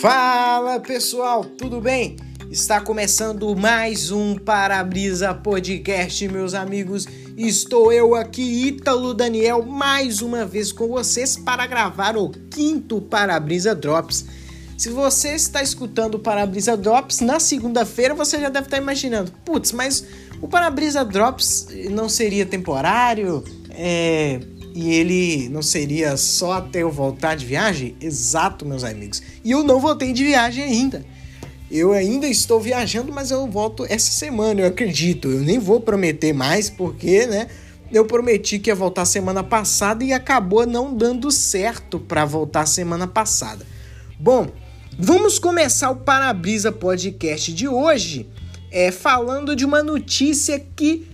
Fala pessoal, tudo bem? Está começando mais um Para-Brisa Podcast, meus amigos. Estou eu aqui, Ítalo Daniel, mais uma vez com vocês para gravar o quinto Para-Brisa Drops. Se você está escutando o Para-Brisa Drops na segunda-feira, você já deve estar imaginando, putz, mas o Para-Brisa Drops não seria temporário? É, e ele não seria só até eu voltar de viagem? Exato, meus amigos. E eu não voltei de viagem ainda. Eu ainda estou viajando, mas eu volto essa semana, eu acredito. Eu nem vou prometer mais, porque, né? Eu prometi que ia voltar semana passada e acabou não dando certo para voltar semana passada. Bom, vamos começar o Parabrisa Podcast de hoje é, falando de uma notícia que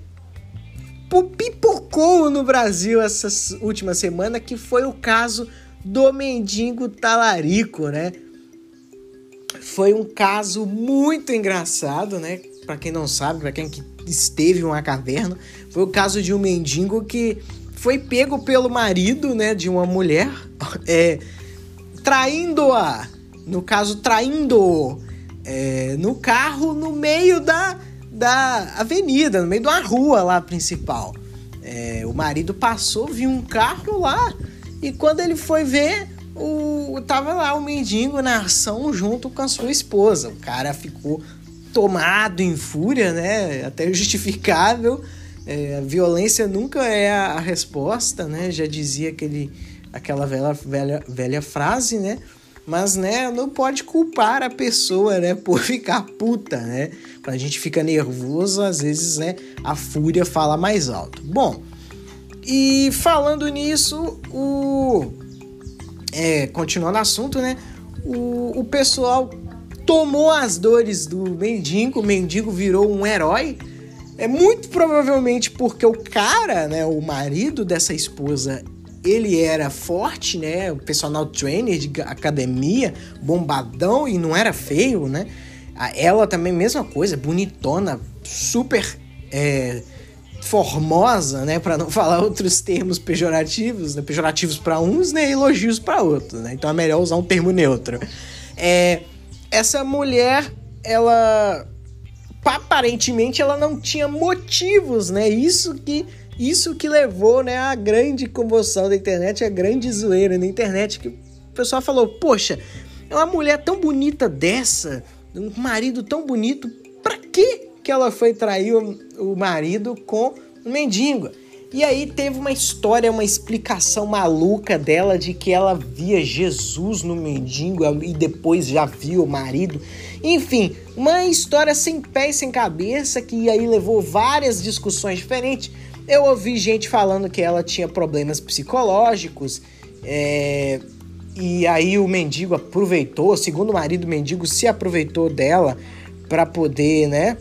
pipocou no Brasil essa última semana, que foi o caso do mendigo talarico, né? Foi um caso muito engraçado, né? Para quem não sabe, para quem esteve em uma caverna, foi o caso de um mendigo que foi pego pelo marido, né, de uma mulher, é, traindo-a, no caso traindo é, no carro no meio da da avenida, no meio de uma rua lá principal. É, o marido passou, viu um carro lá e quando ele foi ver, o, tava lá o mendigo na ação junto com a sua esposa. O cara ficou tomado em fúria, né? Até justificável. É, a violência nunca é a, a, resposta, né? Já dizia aquele, aquela velha, velha, velha frase, né? Mas, né, não pode culpar a pessoa, né, por ficar puta, né? Quando a gente fica nervoso, às vezes, né, a fúria fala mais alto. Bom, e falando nisso, o... É, continuando o assunto, né? O, o pessoal tomou as dores do mendigo, o mendigo virou um herói. É muito provavelmente porque o cara, né, o marido dessa esposa, ele era forte, né? O personal trainer de academia, bombadão e não era feio, né? Ela também, mesma coisa, bonitona, super é, formosa, né? Para não falar outros termos pejorativos, né? pejorativos para uns, né? Elogios para outros, né? Então é melhor usar um termo neutro. É, essa mulher, ela aparentemente ela não tinha motivos, né? Isso que isso que levou, né, a grande comoção da internet, a grande zoeira na internet, que o pessoal falou, poxa, é uma mulher tão bonita dessa, um marido tão bonito, pra que que ela foi trair o, o marido com um mendigo? E aí teve uma história, uma explicação maluca dela de que ela via Jesus no mendigo e depois já viu o marido. Enfim, uma história sem pé e sem cabeça que aí levou várias discussões diferentes. Eu ouvi gente falando que ela tinha problemas psicológicos, é, e aí o mendigo aproveitou, segundo o marido, mendigo se aproveitou dela para poder, né?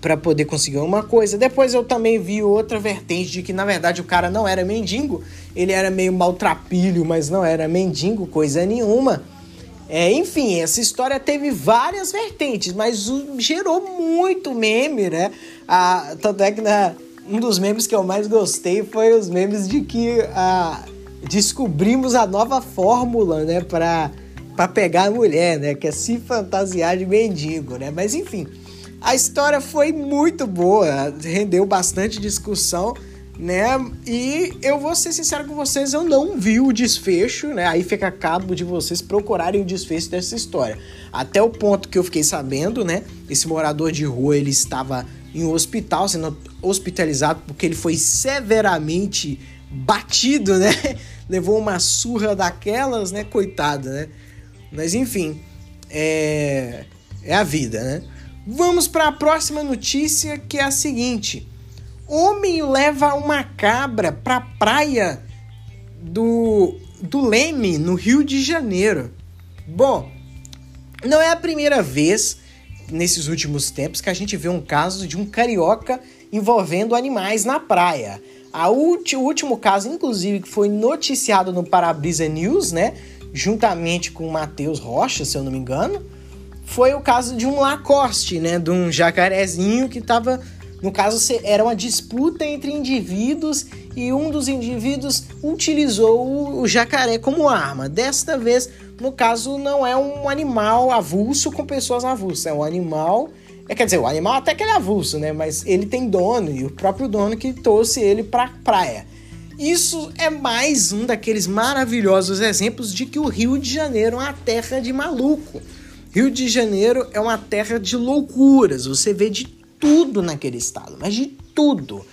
Para poder conseguir uma coisa. Depois eu também vi outra vertente de que na verdade o cara não era mendigo, ele era meio maltrapilho, mas não era mendigo, coisa nenhuma. É, enfim, essa história teve várias vertentes, mas gerou muito meme, né? Ah, tanto é que na, um dos memes que eu mais gostei foi os memes de que descobrimos a nova fórmula, né? Pra, pra pegar a mulher, né? Que é se fantasiar de mendigo, né? Mas enfim, a história foi muito boa, rendeu bastante discussão né? E eu vou ser sincero com vocês, eu não vi o desfecho, né? Aí fica a cabo de vocês procurarem o desfecho dessa história. Até o ponto que eu fiquei sabendo, né? Esse morador de rua, ele estava em um hospital, sendo hospitalizado porque ele foi severamente batido, né? Levou uma surra daquelas, né? Coitado, né? Mas enfim, é, é a vida, né? Vamos para a próxima notícia que é a seguinte. Homem leva uma cabra pra praia do, do Leme, no Rio de Janeiro. Bom, não é a primeira vez nesses últimos tempos que a gente vê um caso de um carioca envolvendo animais na praia. A ulti, o último caso, inclusive, que foi noticiado no Parabrisa News, né? Juntamente com o Matheus Rocha, se eu não me engano, foi o caso de um Lacoste, né? De um jacarezinho que estava no caso, era uma disputa entre indivíduos e um dos indivíduos utilizou o jacaré como arma. Desta vez, no caso, não é um animal avulso com pessoas avulsas, é um animal. É, quer dizer, o animal até que ele é avulso, né? Mas ele tem dono e o próprio dono que trouxe ele pra praia. Isso é mais um daqueles maravilhosos exemplos de que o Rio de Janeiro é uma terra de maluco. Rio de Janeiro é uma terra de loucuras. Você vê de tudo naquele estado, mas de tudo.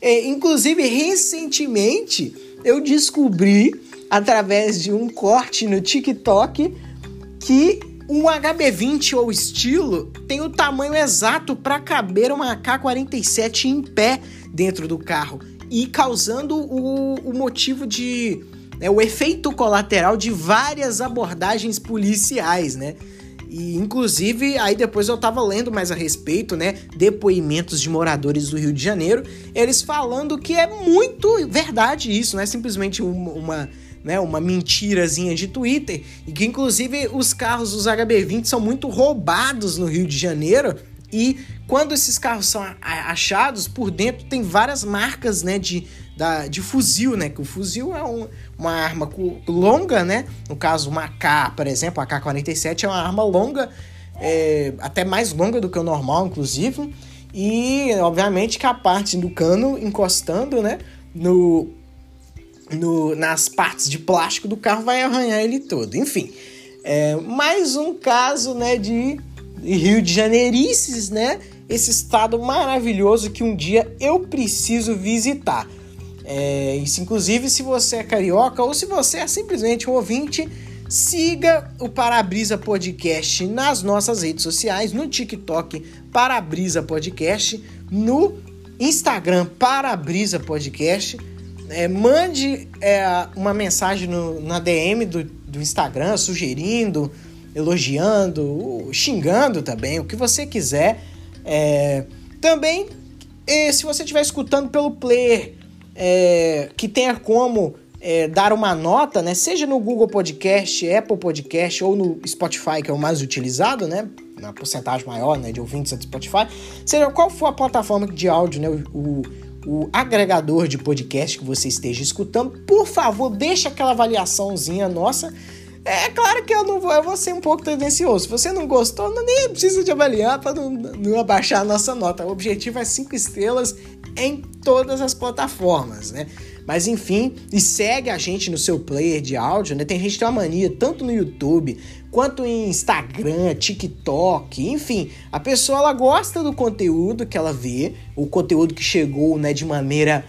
É, inclusive, recentemente eu descobri, através de um corte no TikTok, que um HB20 ou estilo tem o tamanho exato para caber uma AK-47 em pé dentro do carro e causando o, o motivo de. Né, o efeito colateral de várias abordagens policiais, né? E inclusive, aí depois eu tava lendo mais a respeito, né? Depoimentos de moradores do Rio de Janeiro, eles falando que é muito verdade isso, não é simplesmente uma, uma né, uma mentirazinha de Twitter, e que inclusive os carros dos HB20 são muito roubados no Rio de Janeiro e quando esses carros são achados, por dentro tem várias marcas né, de, da, de fuzil, né? Que o fuzil é um, uma arma longa, né? No caso, uma AK, por exemplo, a AK-47 é uma arma longa, é, até mais longa do que o normal, inclusive. E, obviamente, que a parte do cano encostando, né? No, no, nas partes de plástico do carro vai arranhar ele todo. Enfim, é mais um caso, né? De Rio de Janeirices, né? Esse estado maravilhoso que um dia eu preciso visitar. É, inclusive, se você é carioca ou se você é simplesmente um ouvinte, siga o Parabrisa Podcast nas nossas redes sociais, no TikTok Parabrisa Podcast, no Instagram Parabrisa Podcast. É, mande é, uma mensagem no, na DM do, do Instagram sugerindo elogiando, xingando também, o que você quiser. É, também, se você estiver escutando pelo player é, que tenha como é, dar uma nota, né? Seja no Google Podcast, Apple Podcast ou no Spotify, que é o mais utilizado, né? Na porcentagem maior né, de ouvintes do Spotify, seja qual for a plataforma de áudio, né? O, o agregador de podcast que você esteja escutando, por favor, deixa aquela avaliaçãozinha nossa é claro que eu não vou, eu vou ser um pouco tendencioso. Se você não gostou, não, nem precisa de avaliar para não, não abaixar a nossa nota. O objetivo é cinco estrelas em todas as plataformas, né? Mas enfim, e segue a gente no seu player de áudio, né? Tem gente que tem uma mania, tanto no YouTube quanto em Instagram, TikTok, enfim. A pessoa ela gosta do conteúdo que ela vê, o conteúdo que chegou, né, de maneira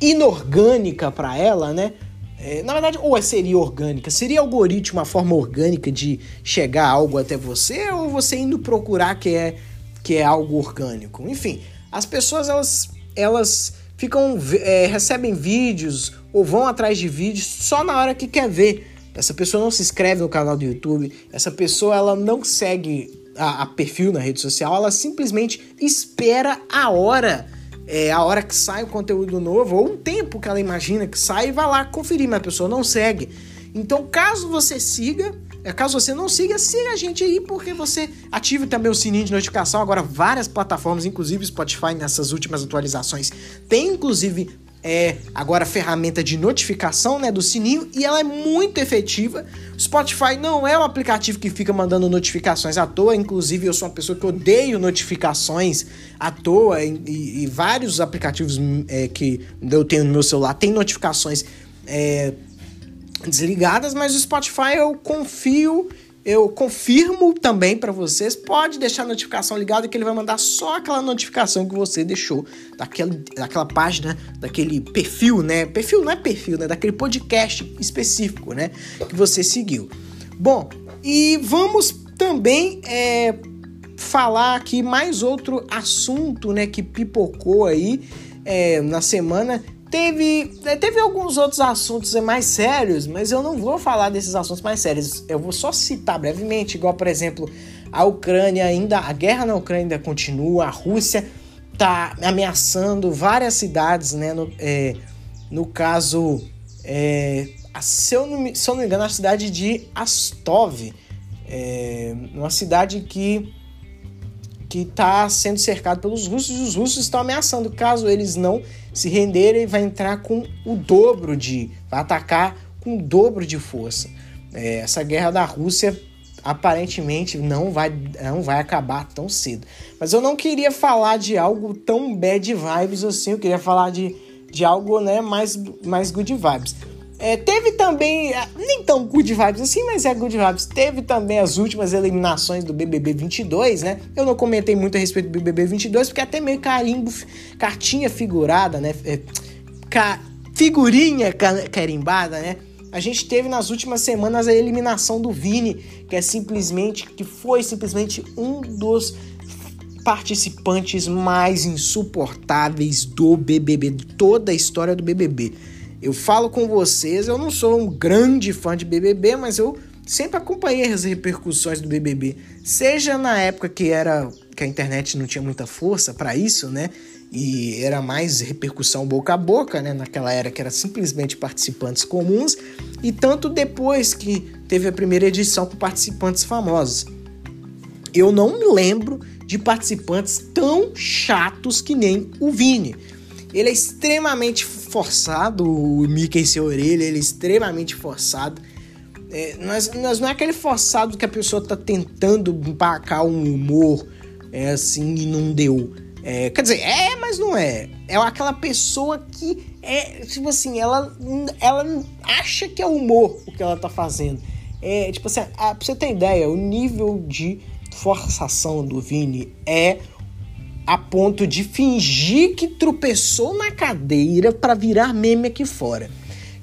inorgânica para ela, né? É, na verdade, ou seria orgânica? Seria algoritmo uma forma orgânica de chegar algo até você ou você indo procurar que é, que é algo orgânico? Enfim, as pessoas elas, elas ficam é, recebem vídeos ou vão atrás de vídeos só na hora que quer ver. Essa pessoa não se inscreve no canal do YouTube, essa pessoa ela não segue a, a perfil na rede social, ela simplesmente espera a hora é, a hora que sai o conteúdo novo, ou o tempo que ela imagina que sai, e vai lá conferir, mas a pessoa não segue. Então, caso você siga, caso você não siga, siga a gente aí, porque você ative também o sininho de notificação. Agora, várias plataformas, inclusive Spotify, nessas últimas atualizações, tem inclusive é agora ferramenta de notificação né, do sininho e ela é muito efetiva. Spotify não é um aplicativo que fica mandando notificações à toa, inclusive eu sou uma pessoa que odeio notificações à toa e, e, vários aplicativos é, que eu tenho no meu celular têm notificações é, desligadas, mas o Spotify eu confio eu confirmo também para vocês, pode deixar a notificação ligada que ele vai mandar só aquela notificação que você deixou daquela, daquela página, daquele perfil, né? Perfil não é perfil, né? Daquele podcast específico, né? Que você seguiu. Bom, e vamos também é, falar aqui mais outro assunto, né? Que pipocou aí é, na semana Teve, né, teve alguns outros assuntos mais sérios, mas eu não vou falar desses assuntos mais sérios. Eu vou só citar brevemente, igual por exemplo, a Ucrânia ainda, a guerra na Ucrânia ainda continua, a Rússia está ameaçando várias cidades, né? No, é, no caso, é, se, eu não, se eu não me engano, a cidade de Astov, é, uma cidade que que está sendo cercado pelos russos e os russos estão ameaçando. Caso eles não se renderem, vai entrar com o dobro de. vai atacar com o dobro de força. É, essa guerra da Rússia aparentemente não vai, não vai acabar tão cedo. Mas eu não queria falar de algo tão bad vibes assim, eu queria falar de, de algo né, mais, mais good vibes. É, teve também, é, nem tão good vibes assim, mas é good vibes. Teve também as últimas eliminações do BBB 22, né? Eu não comentei muito a respeito do BBB 22, porque até meio carimbo, cartinha figurada, né? É, ca, figurinha carimbada, né? A gente teve nas últimas semanas a eliminação do Vini, que é simplesmente que foi simplesmente um dos participantes mais insuportáveis do BBB, de toda a história do BBB. Eu falo com vocês, eu não sou um grande fã de BBB, mas eu sempre acompanhei as repercussões do BBB, seja na época que era que a internet não tinha muita força para isso, né? e era mais repercussão boca a boca, né? Naquela era que era simplesmente participantes comuns, e tanto depois que teve a primeira edição com participantes famosos. Eu não me lembro de participantes tão chatos que nem o Vini. Ele é extremamente forçado, o Mickey sem orelha, ele é extremamente forçado. É, mas, mas não é aquele forçado que a pessoa tá tentando empacar um humor é assim e não deu. É, quer dizer, é, mas não é. É aquela pessoa que é, tipo assim, ela, ela acha que é humor o que ela tá fazendo. É, tipo assim, a, pra você ter ideia, o nível de forçação do Vini é a ponto de fingir que tropeçou na cadeira para virar meme aqui fora.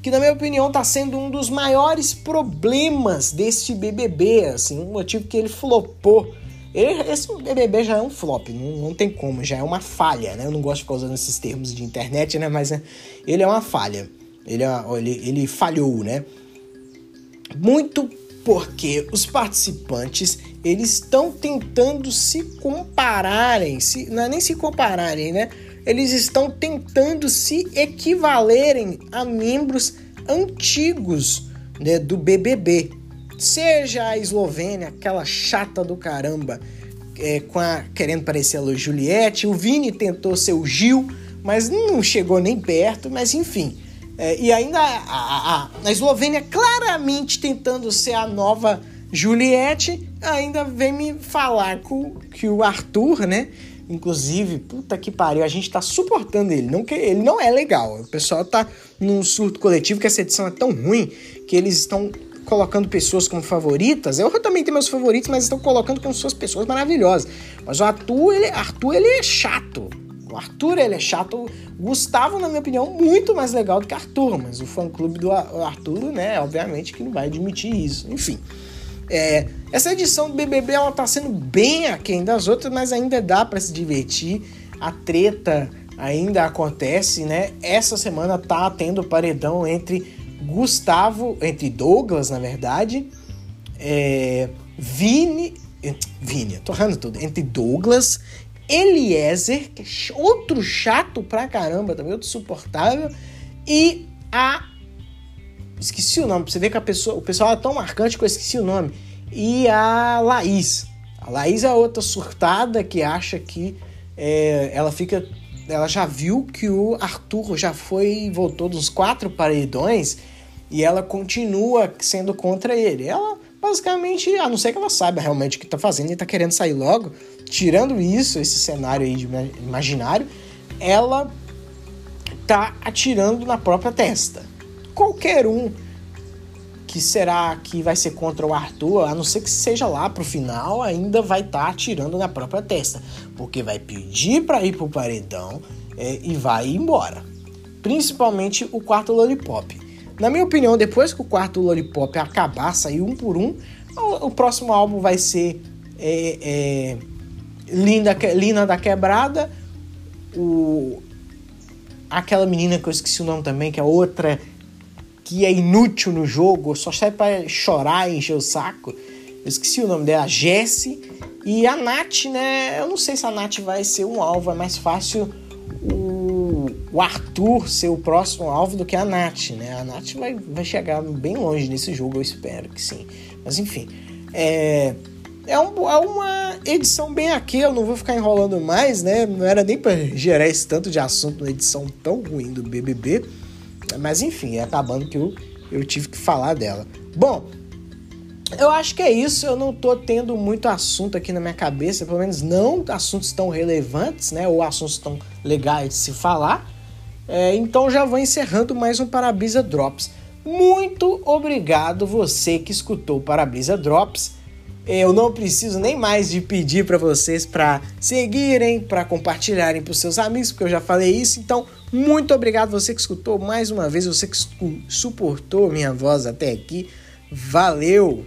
Que na minha opinião tá sendo um dos maiores problemas desse BBB, assim, um motivo que ele flopou esse BBB já é um flop, não, não, tem como, já é uma falha, né? Eu não gosto de ficar usando esses termos de internet, né? Mas é, ele é uma falha. Ele, é, ele, ele falhou, né? Muito porque os participantes eles estão tentando se compararem, se, não é nem se compararem, né? Eles estão tentando se equivalerem a membros antigos né, do BBB. Seja a Eslovênia, aquela chata do caramba, é, com a, querendo parecer a Juliette, o Vini tentou ser o Gil, mas não chegou nem perto, mas enfim. É, e ainda a, a, a, Eslovênia claramente tentando ser a nova Juliette, ainda vem me falar com, que o Arthur, né? Inclusive, puta que pariu, a gente tá suportando ele. Não que ele não é legal. O pessoal tá num surto coletivo que essa edição é tão ruim que eles estão colocando pessoas como favoritas. Eu também tenho meus favoritos, mas estão colocando como suas pessoas maravilhosas. Mas o Arthur, ele, Arthur, ele é chato. O Arthur, ele é chato. O Gustavo, na minha opinião, muito mais legal do que Arthur. Mas o fã-clube do Arthur, né, obviamente que não vai admitir isso. Enfim. É, essa edição do BBB, ela tá sendo bem aquém das outras, mas ainda dá para se divertir. A treta ainda acontece, né? Essa semana tá tendo paredão entre Gustavo, entre Douglas, na verdade, é, Vini, Vini, tô errando tudo, entre Douglas, Eliezer, que é outro chato pra caramba também, outro suportável, e a. Esqueci o nome, pra você ver que a pessoa, o pessoal é tão marcante que eu esqueci o nome. E a Laís. A Laís é outra surtada que acha que é, ela fica. Ela já viu que o Arthur já foi voltou dos quatro paredões e ela continua sendo contra ele. Ela basicamente, a não ser que ela saiba realmente o que tá fazendo e tá querendo sair logo, tirando isso, esse cenário aí de imaginário, ela tá atirando na própria testa. Qualquer um que será que vai ser contra o Arthur, a não ser que seja lá pro final, ainda vai estar tá atirando na própria testa, porque vai pedir para ir pro paredão é, e vai embora. Principalmente o quarto lollipop. Na minha opinião, depois que o quarto Lollipop acabar, sair um por um, o, o próximo álbum vai ser é, é, Linda, Lina da Quebrada, o, aquela menina que eu esqueci o nome também, que é outra que é inútil no jogo, só serve para chorar e encher o saco. Eu esqueci o nome dela, a Jessie. E a Nath, né? Eu não sei se a Nath vai ser um alvo, é mais fácil o Arthur ser o próximo alvo do que a Nath, né? A Nath vai, vai chegar bem longe nesse jogo, eu espero que sim. Mas enfim, é, é, um, é uma edição bem aqui, eu não vou ficar enrolando mais, né? Não era nem para gerar esse tanto de assunto numa edição tão ruim do BBB. Mas enfim, é acabando que eu, eu tive que falar dela. Bom, eu acho que é isso. Eu não tô tendo muito assunto aqui na minha cabeça, pelo menos não assuntos tão relevantes, né? Ou assuntos tão legais de se falar. É, então já vou encerrando mais um Parabrisa Drops. Muito obrigado você que escutou o Parabrisa Drops. Eu não preciso nem mais de pedir para vocês para seguirem, para compartilharem para os seus amigos, porque eu já falei isso. Então, muito obrigado você que escutou mais uma vez, você que suportou minha voz até aqui. Valeu!